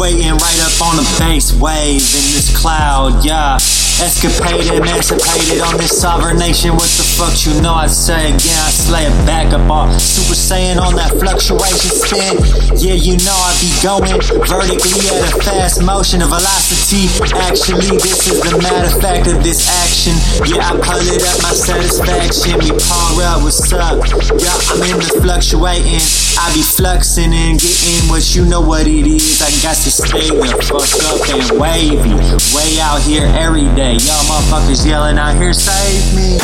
fluctuating right up on the base wave in this cloud, yeah. Escapated, emancipated on this sovereign nation. What the fuck you know? I say again, I slay it back up all Super Saiyan on that fluctuation spin. Yeah, you know I be going vertically at a fast motion of velocity. Actually, this is the matter fact of this action. Yeah, I pull it up my satisfaction. We par up, what's up? Yeah, I'm in the fluctuating. I be fluxing and getting what you know what it is. I got to stay the fuck up and wavy. Way out here every day. Y'all motherfuckers yelling out here, save me.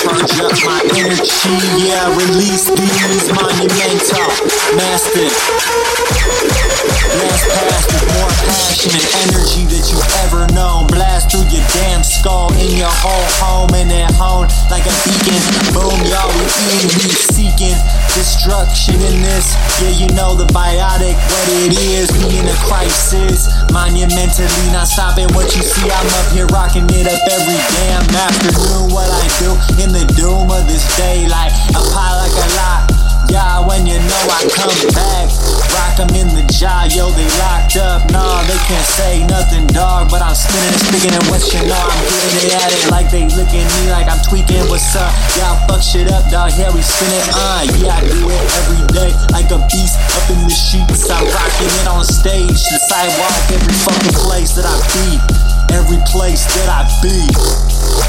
Charge up my energy, yeah, release these monumental master. Last past with more passion and energy that you've ever known. Blast through your damn skull in your whole home and at home like a beacon. Boom, y'all, we seeking destruction in this. Yeah, you know the biotic, what it is. Crisis, monumentally not stopping what you see. I'm up here rocking it up every damn afternoon. What I do in the doom of this day, like a pie like a lot. Yeah, when you know I come back, rock them in the jaw, yo, they locked up. Nah, they can't say nothing, dog, but I'm spinning and speaking and what you know, I'm getting it at it like they looking at me like I'm tweaking. What's up? Y'all fuck shit up, dog. Yeah, we spin it, uh, yeah, I do it every day like a beast up in the sheets. I on stage, the sidewalk, every fucking place that I be, every place that I be.